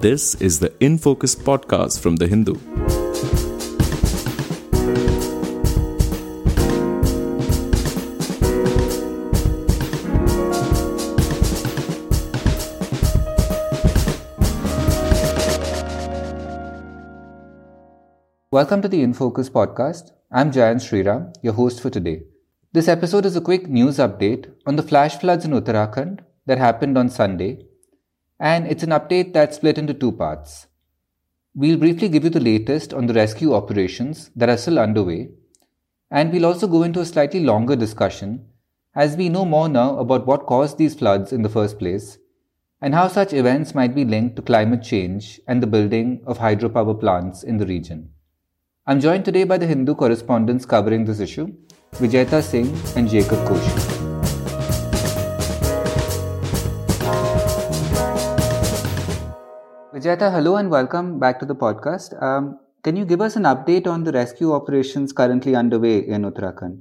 This is the In Focus podcast from The Hindu. Welcome to the In Focus podcast. I'm Jayant Sriram, your host for today. This episode is a quick news update on the flash floods in Uttarakhand that happened on Sunday, and it's an update that's split into two parts. We'll briefly give you the latest on the rescue operations that are still underway, and we'll also go into a slightly longer discussion as we know more now about what caused these floods in the first place and how such events might be linked to climate change and the building of hydropower plants in the region. I'm joined today by the Hindu correspondents covering this issue, Vijaita Singh and Jacob Koshy. Vijaita, hello and welcome back to the podcast. Um, can you give us an update on the rescue operations currently underway in Uttarakhand?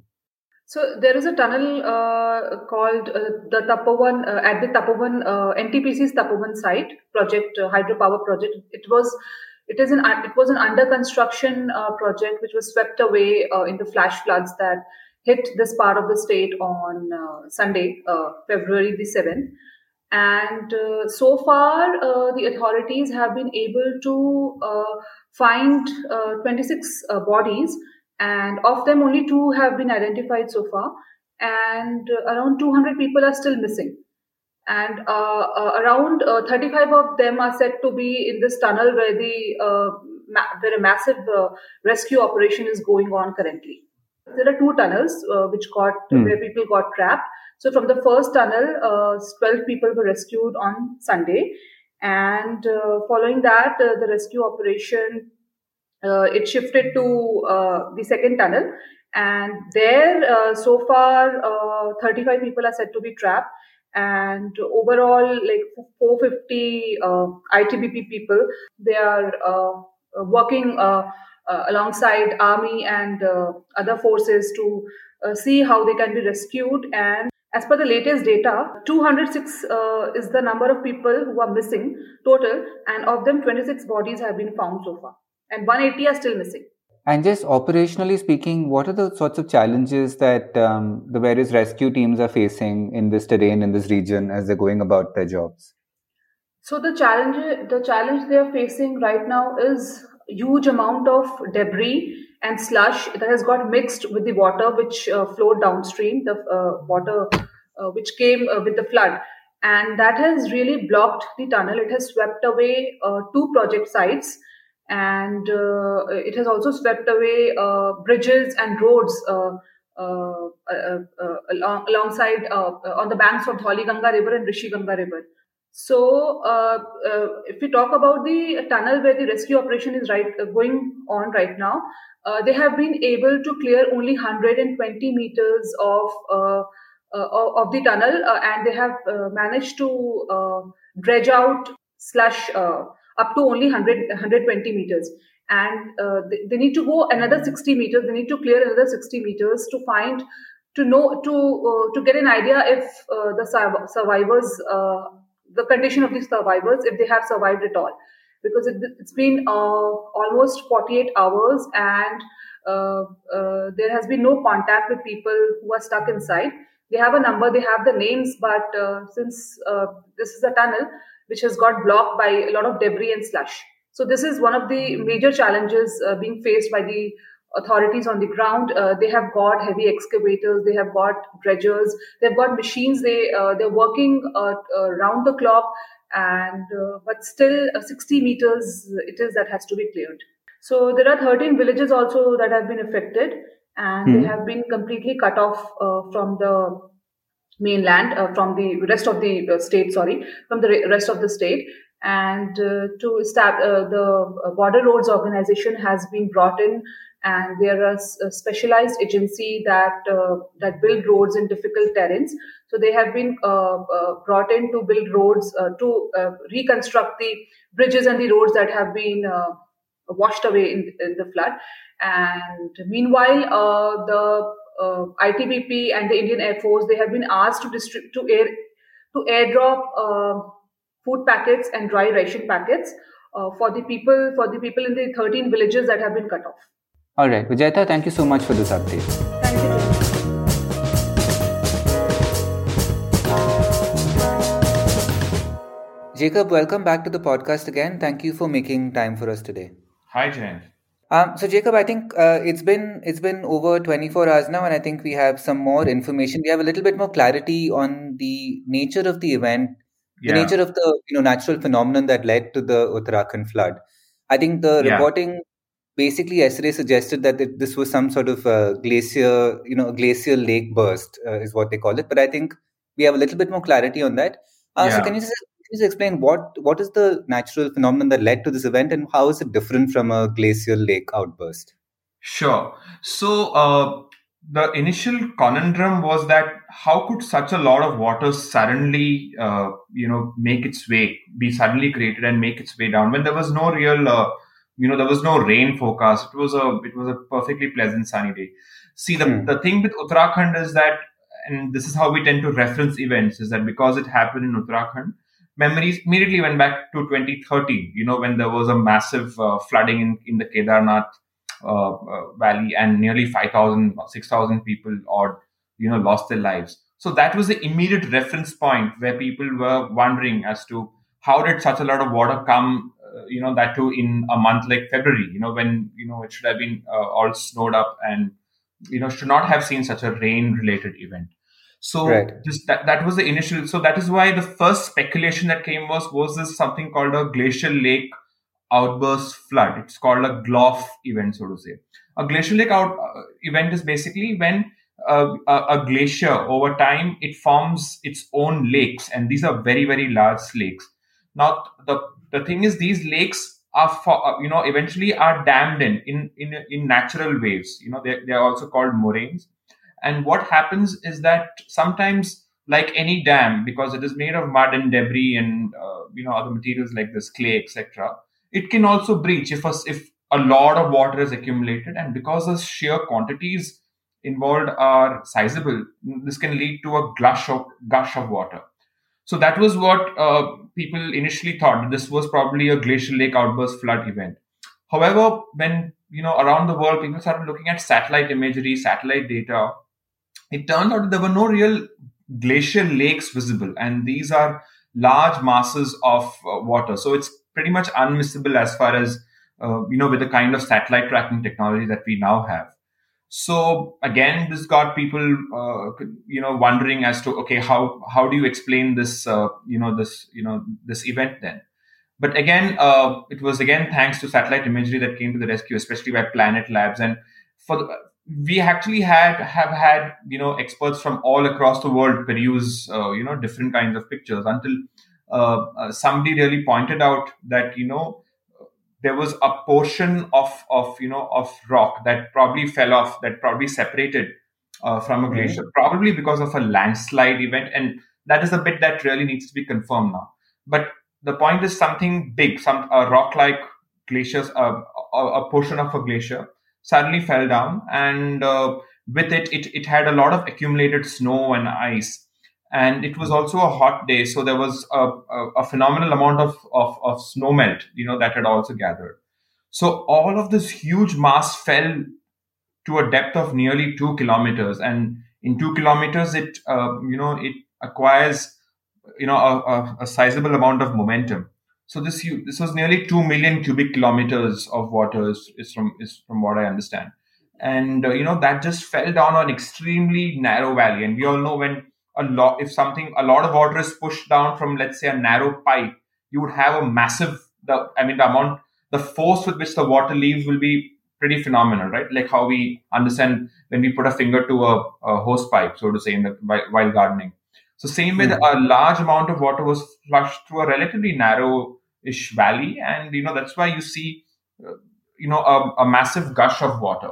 So there is a tunnel uh, called uh, the Tapovan uh, at the Tapovan uh, NTPC's Tapovan site project uh, hydropower project. It was it is an it was an under construction uh, project which was swept away in the flash floods that hit this part of the state on Sunday, February the seventh. And uh, so far, uh, the authorities have been able to uh, find 26 bodies, and of them, only two have been identified so far, and around 200 people are still missing. And around 35 of them are said to be in this tunnel where the ma- where a massive rescue operation is going on currently. There are two tunnels uh, which got mm. where people got trapped. So from the first tunnel, uh, 12 people were rescued on Sunday. And uh, following that, uh, the rescue operation, uh, it shifted to uh, the second tunnel. And there, uh, so far, 35 people are said to be trapped. And overall, like 450 ITBP people, they are working alongside army and other forces to see how they can be rescued and as per the latest data, 206 uh, is the number of people who are missing total, and of them, 26 bodies have been found so far, and 180 are still missing. And just operationally speaking, what are the sorts of challenges that um, the various rescue teams are facing in this terrain, in this region, as they're going about their jobs? So the challenge, the challenge they are facing right now is huge amount of debris and slush that has got mixed with the water which uh, flowed downstream, the uh, water uh, which came uh, with the flood. And that has really blocked the tunnel. It has swept away uh, two project sites and uh, it has also swept away bridges and roads along, alongside on the banks of Dhauli Ganga River and Rishi Ganga River. So, uh, uh, if we talk about the tunnel where the rescue operation is right uh, going on right now, uh, they have been able to clear only 120 meters of uh, uh, of the tunnel, and they have managed to dredge out slush up to only 100 120 meters. And they, they need to go another 60 meters. They need to clear another 60 meters to find to know to uh, to get an idea if uh, the survivors uh, the condition of these survivors if they have survived at all. Because it, has been uh, almost 48 hours and uh, uh, there has been no contact with people who are stuck inside. They have a number they have the names but uh, since uh, this is a tunnel which has got blocked by a lot of debris and slush. So this is one of the major challenges uh, being faced by the authorities on the ground. Uh, they have got heavy excavators, they have got dredgers, they've got machines. They uh, they're working uh, uh round the clock, and uh, but still uh, 60 meters it is that has to be cleared. So there are 13 villages also that have been affected, and mm-hmm. they hmm. have been completely cut off from the mainland, from the rest of the state. Sorry, from the rest of the state and uh, to establish uh, the border roads organization has been brought in and there is a specialized agency that uh, that build roads in difficult terrains. So they have been uh, uh, brought in to build roads uh, to uh, reconstruct the bridges and the roads that have been uh, washed away in, in, the flood. And meanwhile, the ITBP and the Indian Air Force they have been asked to distribute to air to airdrop food packets and dry ration packets for the people for the people in the 13 villages that have been cut off. All right, Vijaita, thank you so much for this update. Thank you. Jacob, welcome back to the podcast again. Thank you for making time for us today. Hi, Jayant. Um, so Jacob, I think uh, it's been it's been over 24 hours now, and I think we have some more information. We have a little bit more clarity on the nature of the event, the nature of the you know natural phenomenon that led to the Uttarakhand flood. I think the Yeah. reporting basically yesterday suggested that it, this was some sort of uh, glacier, you know, glacial lake burst uh, is what they call it. But I think we have a little bit more clarity on that. Uh, So can you just, just explain what what is the natural phenomenon that led to this event, and how is it different from a glacial lake outburst? Sure. So, uh, the initial conundrum was that how could such a lot of water suddenly, uh, you know, make its way, be suddenly created and make its way down when there was no real, uh, you know, there was no rain forecast. It was a, it was a perfectly pleasant sunny day. See, the, Hmm. the thing with Uttarakhand is that, and this is how we tend to reference events, is that because it happened in Uttarakhand, memories immediately went back to 2013, you know, when there was a massive uh, flooding in, in the Kedarnath uh, uh, valley and nearly 5,000, 6,000 people or, you know, lost their lives. So that was the immediate reference point where people were wondering as to how did such a lot of water come, you know, that too in a month like February, you know, when, you know, it should have been uh, all snowed up and, you know, should not have seen such a rain related event. So Right. just that, that was the initial. So that is why the first speculation that came was, was this something called a glacial lake outburst flood. It's called a GLOF event, so to say. A glacial lake out uh, event is basically when uh, a, a glacier over time it forms its own lakes, and these are very very large lakes. Now the the thing is, these lakes are for, uh, you know eventually are dammed in in in, in natural waves. You know they they are also called moraines. And what happens is that sometimes like any dam, because it is made of mud and debris and uh, you know other materials like this clay, etc., it can also breach if a, if a lot of water is accumulated, and because the sheer quantities involved are sizable, this can lead to a gush of gush of water. So that was what uh, people initially thought. that This was probably a glacial lake outburst flood event. However, when you know around the world people started looking at satellite imagery, satellite data, it turned out there were no real glacial lakes visible, and these are large masses of uh, water. So it's pretty much unmissable as far as uh, you know with the kind of satellite tracking technology that we now have. So again, this got people, uh, you know, wondering as to okay, how how do you explain this, uh, you know, this you know this event then? But again, uh, it was again thanks to satellite imagery that came to the rescue, especially by Planet Labs, and for the, we actually had have had you know experts from all across the world peruse uh, you know different kinds of pictures until uh, uh, somebody really pointed out that you know there was a portion of of you know of rock that probably fell off that probably separated uh, from a glacier probably because of a landslide event and that is a bit that really needs to be confirmed now. But the point is something big some a rock like glaciers uh, a, a portion of a glacier suddenly fell down and uh, with it, it it had a lot of accumulated snow and ice and it was also a hot day so there was a, a, a phenomenal amount of, of, of snow melt you know that had also gathered. So all of this huge mass fell to a depth of nearly two kilometers and in two kilometers it uh, you know it acquires you know a, a, a sizable amount of momentum. So this this was nearly two million cubic kilometers of water is, is from is from what I understand, and uh, you know that just fell down an extremely narrow valley. And we all know when a lot if something a lot of water is pushed down from let's say a narrow pipe, you would have a massive the I mean the amount the force with which the water leaves will be pretty phenomenal, right? Like how we understand when we put a finger to a, a hose pipe, so to say, in the while, gardening. So same way, Mhm. a large amount of water was flushed through a relatively narrow-ish valley, and you know that's why you see, uh, you know, a, a massive gush of water.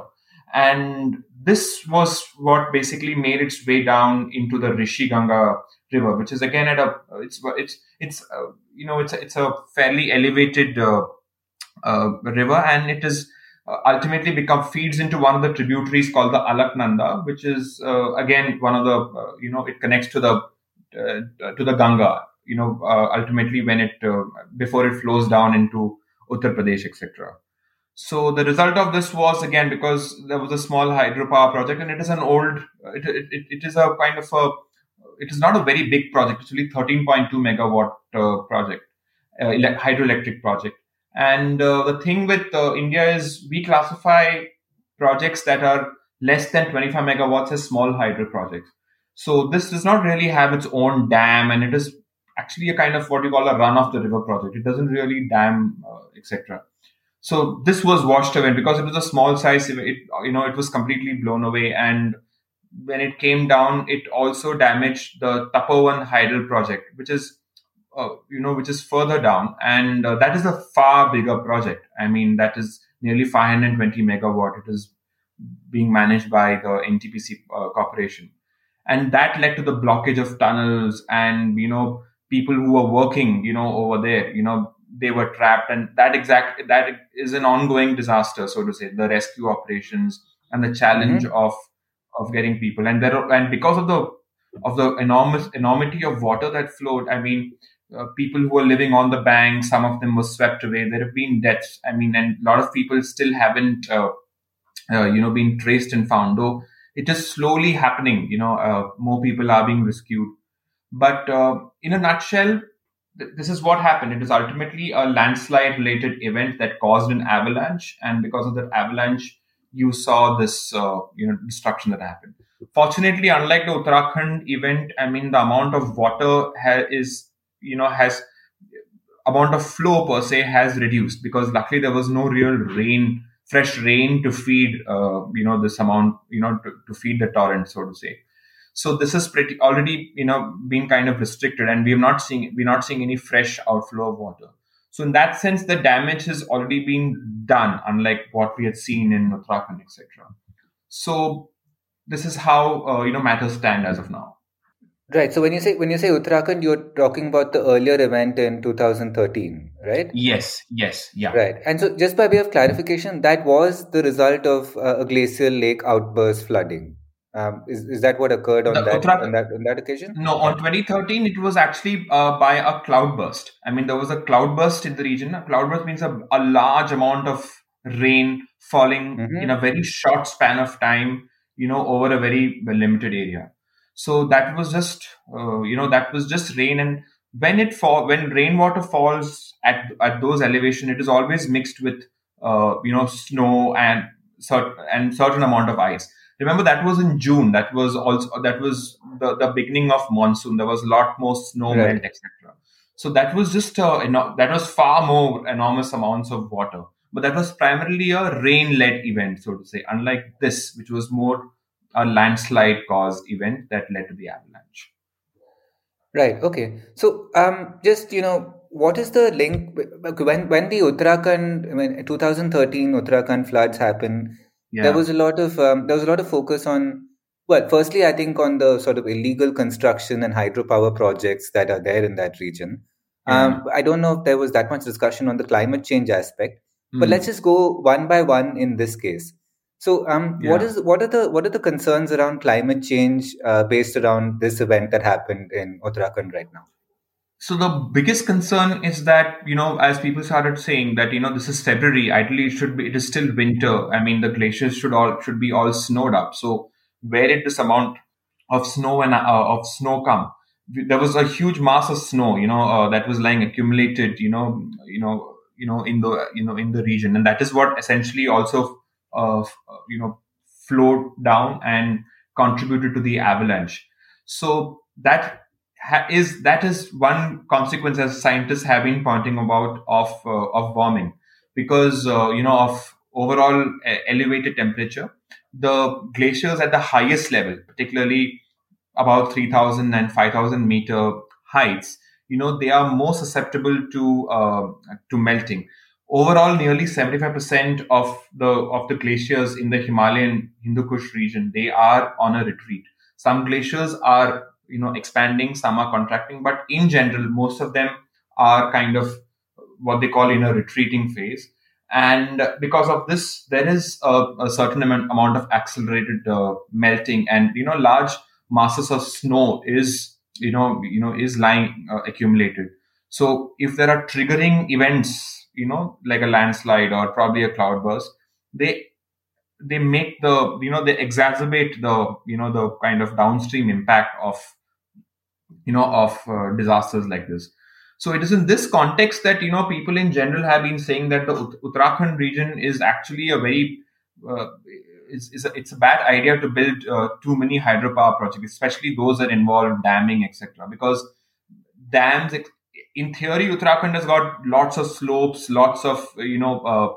And this was what basically made its way down into the Rishi Ganga River, which is again at a it's it's it's uh, you know it's a, it's a fairly elevated uh, uh, river, and it is uh, ultimately become feeds into one of the tributaries called the Alaknanda, which is uh, again one of the uh, you know it connects to the to the Ganga, you know, ultimately when it before it flows down into Uttar Pradesh, etc. So the result of this was again because there was a small hydropower project, and it is an old. It, it, it is a kind of a. It is not a very big project. It's only 13.2 megawatt uh, project, uh, hydroelectric project. And uh, the thing with uh, India is we classify projects that are less than 25 megawatts as small hydro projects. So this does not really have its own dam, and it is actually a kind of what you call a run of the river project. It doesn't really dam, uh, etc. So this was washed away because it was a small size. It you know it was completely blown away, and when it came down, it also damaged the Tapovan Hydel project, which is uh, you know which is further down, and uh, that is a far bigger project. I mean that is nearly 520 megawatt. It is being managed by the NTPC uh, corporation, and that led to the blockage of tunnels and you know people who were working you know over there you know they were trapped and that exact that is an ongoing disaster so to say the rescue operations and the challenge mm-hmm. of of getting people. And there are, and because of the of the enormous enormity of water that flowed i mean uh, people who were living on the bank some of them were swept away. There have been deaths i mean and a lot of people still haven't uh, uh, you know been traced and found though it is slowly happening you know uh, more people are being rescued. But uh, in a nutshell this is what happened. It is ultimately a landslide related event that caused an avalanche, and because of that avalanche, you saw this uh, you know destruction that happened. Fortunately, unlike the Uttarakhand event, I mean the amount of water ha- is you know has amount of flow per se has reduced because luckily there was no real rain, fresh rain to feed uh, you know this amount you know to, to feed the torrent, so to say. So this is pretty already, you know, been kind of restricted, and we're not seeing we're not seeing any fresh outflow of water. So in that sense, the damage has already been done, unlike what we had seen in Uttarakhand, etc. So this is how uh, you know matters stand as of now. Right. So when you say when you say Uttarakhand, you're talking about the earlier event in 2013, right? Yes. Yes. Yeah. Right. And so, just by way of clarification, that was the result of uh, a glacial lake outburst flooding. Um, is, is that what occurred on, that, on that on that occasion? No, on 2013 it was actually uh, by a cloudburst. I mean, there was a cloudburst in the region. A cloudburst means a, a large amount of rain falling mm-hmm. in a very short span of time. You know, over a very limited area. So that was just uh, you know that was just rain, and when it fall when rainwater falls at at those elevation, it is always mixed with uh, you know snow and certain and certain amount of ice remember that was in June. That was also that was the, the beginning of monsoon. There was a lot more snow right. melt, etc. So that was just uh, that was far more enormous amounts of water. But that was primarily a rain-led event, so to say, unlike this, which was more a landslide caused event that led to the avalanche. Right. Okay. So, um, just you know, what is the link when when the Uttarakhand, when 2013 Uttarakhand floods happened? Yeah. there was a lot of um, there was a lot of focus on well firstly i think on the sort of illegal construction and hydropower projects that are there in that region um, i don't know if there was that much discussion on the climate change aspect mm. but hmm. let's just go one by one in this case so um, yeah. what is what are the what are the concerns around climate change uh, based around this event that happened in uttarakhand right now so the biggest concern is that you know as people started saying that you know this is february ideally it should be it is still winter. I mean the glaciers should all should be all snowed up. So where did this amount of snow and uh, of snow come? There was a huge mass of snow you know uh, that was lying accumulated you know you know you know in the you know in the region. And that is what essentially also uh, you know flowed down and contributed to the avalanche. So that is that is one consequence as scientists have been pointing about of uh, of warming because uh, you know of overall elevated temperature the glaciers at the highest level particularly about 3000 and 5000 meter heights you know they are more susceptible to uh, to melting. Overall nearly 75% of the of the glaciers in the himalayan hindu kush region they are on a retreat. Some glaciers are you know expanding some are contracting but in general most of them are kind of what they call in a retreating phase. And because of this there is a, a certain amount amount of accelerated uh, melting. And you know large masses of snow is you know you know is lying uh, accumulated. So if there are triggering events you know like a landslide or probably a cloudburst they they make the you know they exacerbate the you know the kind of downstream impact of you know of uh, disasters like this so it is in this context that you know people in general have been saying that the Uttarakhand region is actually a very uh, a, it's, a, bad idea to build uh, too many hydropower projects, especially those that involve damming, etc. Because dams, in theory, Uttarakhand has got lots of slopes, lots of you know. Uh,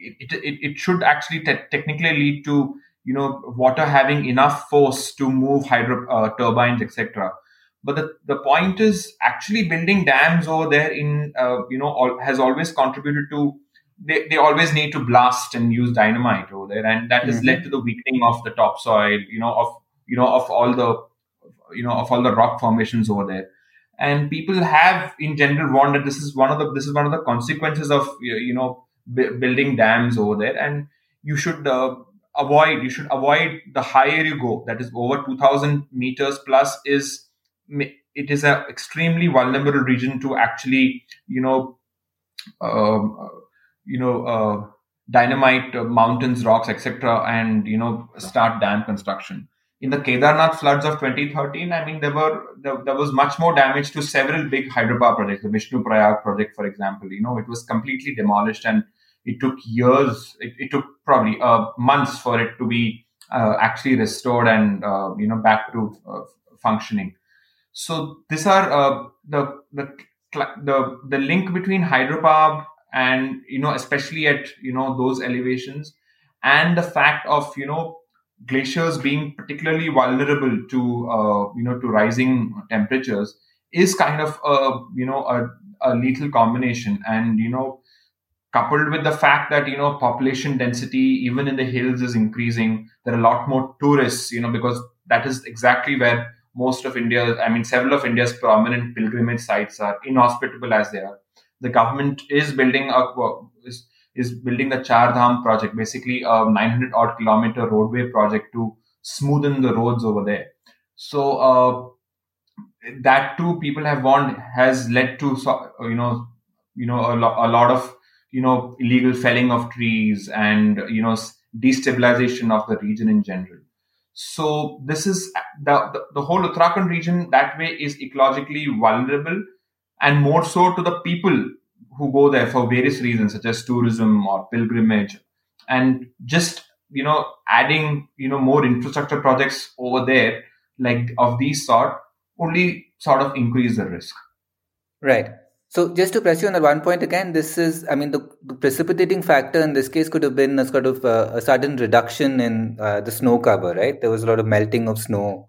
it, it, it should actually te- technically lead to you know water having enough force to move hydro uh, turbines, etc. But the, the point is actually building dams over there in uh, you know all, has always contributed to they, they always need to blast and use dynamite over there. And that has mm-hmm. led to the weakening of the topsoil you know of you know of all the you know of all the rock formations over there. And people have in general warned that this is one of the this is one of the consequences of you know b- building dams over there. And you should uh, avoid you should avoid the higher you go. That is over 2000 meters plus is it is an extremely vulnerable region to actually you know um, you know uh, dynamite uh, mountains rocks etc and you know start dam construction. In the kedarnath floods of 2013 i mean there were there, there was much more damage to several big hydropower projects the vishnu prayag project for example. You know it was completely demolished and it took years it, it took probably uh, months for it to be uh, actually restored and uh, you know back to uh, functioning so these are the the the the link between hydropower and you know especially at you know those elevations and the fact of you know glaciers being particularly vulnerable to uh, you know to rising temperatures is kind of a you know a, a lethal combination. And you know coupled with the fact that you know population density even in the hills is increasing there are a lot more tourists you know because that is exactly where most of india i mean several of india's prominent pilgrimage sites are inhospitable as they are the government is building a is, is building the Char Dham project, basically a 900 odd kilometer roadway project to smoothen the roads over there. So uh, that too, people have warned has led to you know you know a, lo- a lot of you know illegal felling of trees and you know destabilization of the region in general. So this is the, the, the whole Uttarakhand region that way is ecologically vulnerable and more so to the people who go there for various reasons such as tourism or pilgrimage. And just you know adding you know more infrastructure projects over there like of these sort only sort of increase the risk. Right so just to press you on that one point again this is i mean the, the precipitating factor in this case could have been a sort of uh, a sudden reduction in uh, the snow cover right there was a lot of melting of snow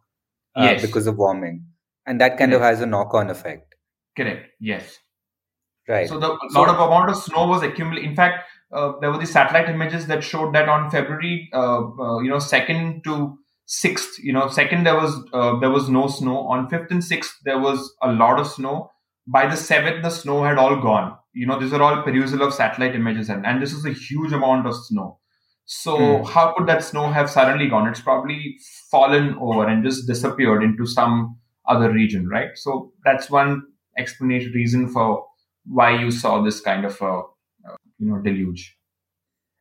uh, yes. because of warming and that kind yes. of has a knock on effect Correct. Yes. Right. So the lot of amount of snow was accumulated. In fact, uh, there were the satellite images that showed that on February, uh, uh, you know, second to sixth, you know, second there was uh, there was no snow. On fifth and sixth there was a lot of snow. By the seventh, the snow had all gone. You know, these are all perusal of satellite images, and, and this is a huge amount of snow. So mm. how could that snow have suddenly gone? It's probably fallen over and just disappeared into some other region, right? So that's one explanation reason for why you saw this kind of a you know deluge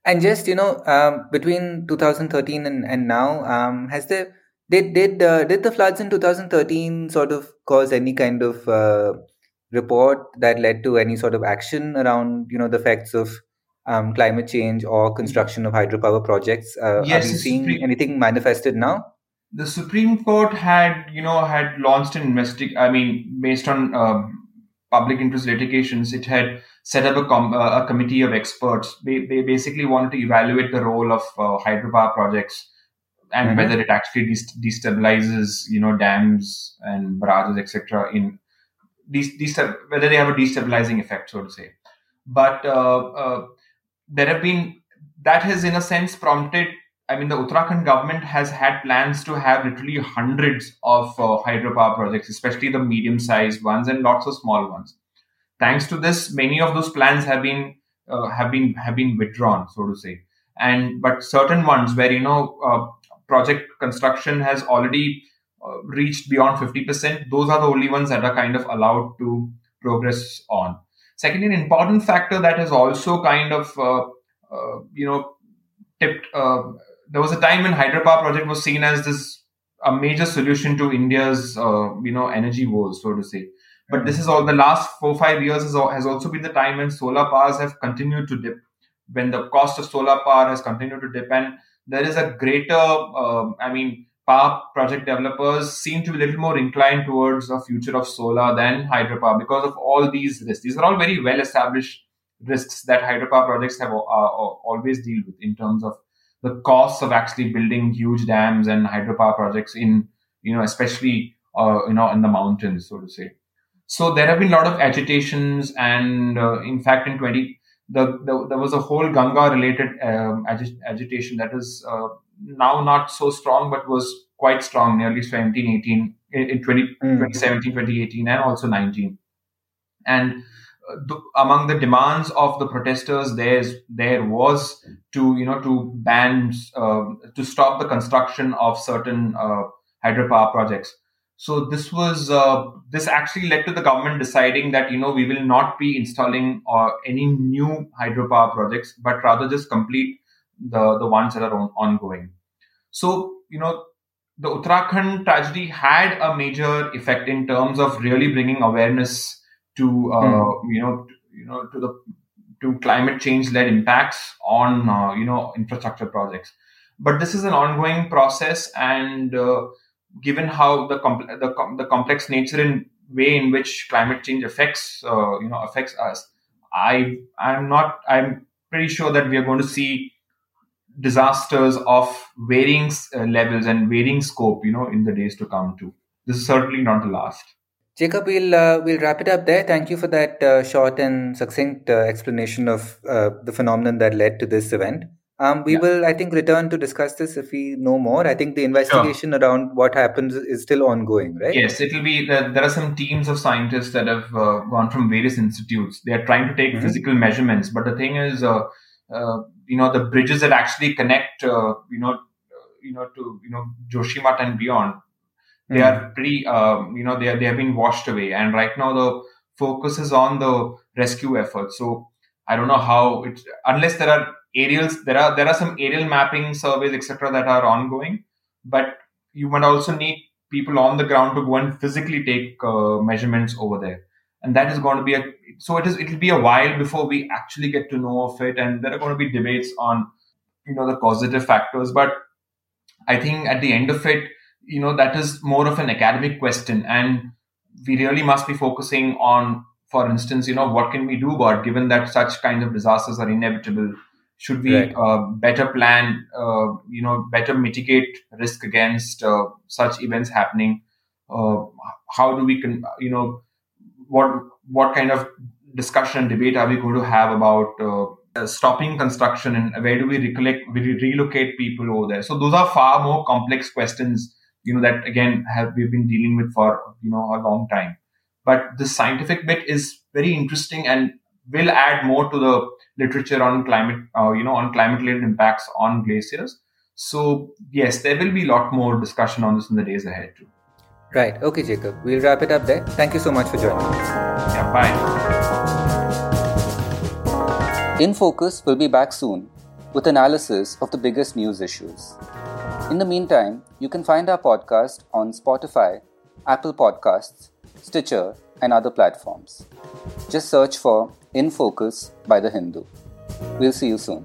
and just you know um, between 2013 and, and now um, has there did did uh, did the floods in 2013 sort of cause any kind of uh, report that led to any sort of action around you know the effects of um, climate change or construction of hydropower projects uh, yes, are we seeing anything manifested now the Supreme Court had, you know, had launched an investigation. I mean, based on uh, public interest litigations, it had set up a, com- uh, a committee of experts. They, they basically wanted to evaluate the role of uh, hydropower projects and mm-hmm. whether it actually destabilizes, you know, dams and barrages, etc. In dest- whether they have a destabilizing effect, so to say. But uh, uh, there have been that has, in a sense, prompted I mean, the Uttarakhand government has had plans to have literally hundreds of uh, hydropower projects, especially the medium-sized ones and lots of small ones. Thanks to this, many of those plans have been uh, have been have been withdrawn, so to say. And but certain ones where you know uh, project construction has already uh, reached beyond 50%, those are the only ones that are kind of allowed to progress on. Secondly, an important factor that has also kind of, uh, uh, you know, tipped. Uh, there was a time when hydropower project was seen as this a major solution to India's, uh, you know, energy woes, so to say. But this is all the last four five years has, has also been the time when solar powers have continued to dip, when the cost of solar power has continued to dip, and there is a greater, I mean, power project developers seem to be a little more inclined towards a future of solar than hydropower because of all these risks. These are all very well established risks that hydropower projects have uh, uh, always dealt with in terms of the costs of actually building huge dams and hydropower projects in, you know, especially, uh, you know, in the mountains, so to say. So there have been a lot of agitations, and uh, in fact, in 20, the, the, there was a whole Ganga related um, agi- agitation that is uh, now not so strong, but was quite strong nearly 17, 18, in 20, mm. 2017, 2018, and also 19. And uh, the, among the demands of the protesters, there's there was to you know to ban uh, to stop the construction of certain uh, hydropower projects. So this was uh, this actually led to the government deciding that you know we will not be installing uh, any new hydropower projects, but rather just complete the the ones that are on, ongoing. So you know the Uttarakhand tragedy had a major effect in terms of really bringing awareness to uh, mm. you know to, you know to the to climate change led impacts on uh, you know infrastructure projects. But this is an ongoing process and uh, given how the, the, the complex nature and way in which climate change affects uh, you know affects us i i'm not i'm pretty sure that we are going to see disasters of varying uh, levels and varying scope you know in the days to come too this is certainly not the last Jacob, we'll uh, we'll wrap it up there. Thank you for that uh, short and succinct uh, explanation of uh, the phenomenon that led to this event. Um, we yeah. will, I think, return to discuss this if we know more. I think the investigation sure. around what happens is still ongoing, right? Yes, it will be. There are some teams of scientists that have uh, gone from various institutes. They are trying to take mm-hmm. physical measurements, but the thing is, you know, the bridges that actually connect, uh, you know, you know, to you know Joshimath and beyond, they mm-hmm. are pretty, um, you know, they are, they have been washed away, and right now the focus is on the rescue effort. So I don't know how it unless there are aerials there are there are some aerial mapping surveys etc that are ongoing but you might also need people on the ground to go and physically take uh, measurements over there and that is going to be a so it is it will be a while before we actually get to know of it and there are going to be debates on you know the causative factors but i think at the end of it you know that is more of an academic question and we really must be focusing on for instance you know what can we do about given that such kind of disasters are inevitable should we right. uh, better plan uh, you know better mitigate risk against uh, such events happening uh, how do we can you know what what kind of discussion and debate are we going to have about uh, stopping construction and where do we recollect we relocate people over there so those are far more complex questions you know that again have we've been dealing with for you know a long time but the scientific bit is very interesting and will add more to the literature on climate, uh, you know, on climate-related impacts on glaciers. So yes, there will be a lot more discussion on this in the days ahead too. Right. Okay, Jacob. We'll wrap it up there. Thank you so much for joining us. Yeah. Bye. In Focus will be back soon with analysis of the biggest news issues. In the meantime, you can find our podcast on Spotify, Apple Podcasts, Stitcher, and other platforms. Just search for In Focus by The Hindu. We'll see you soon.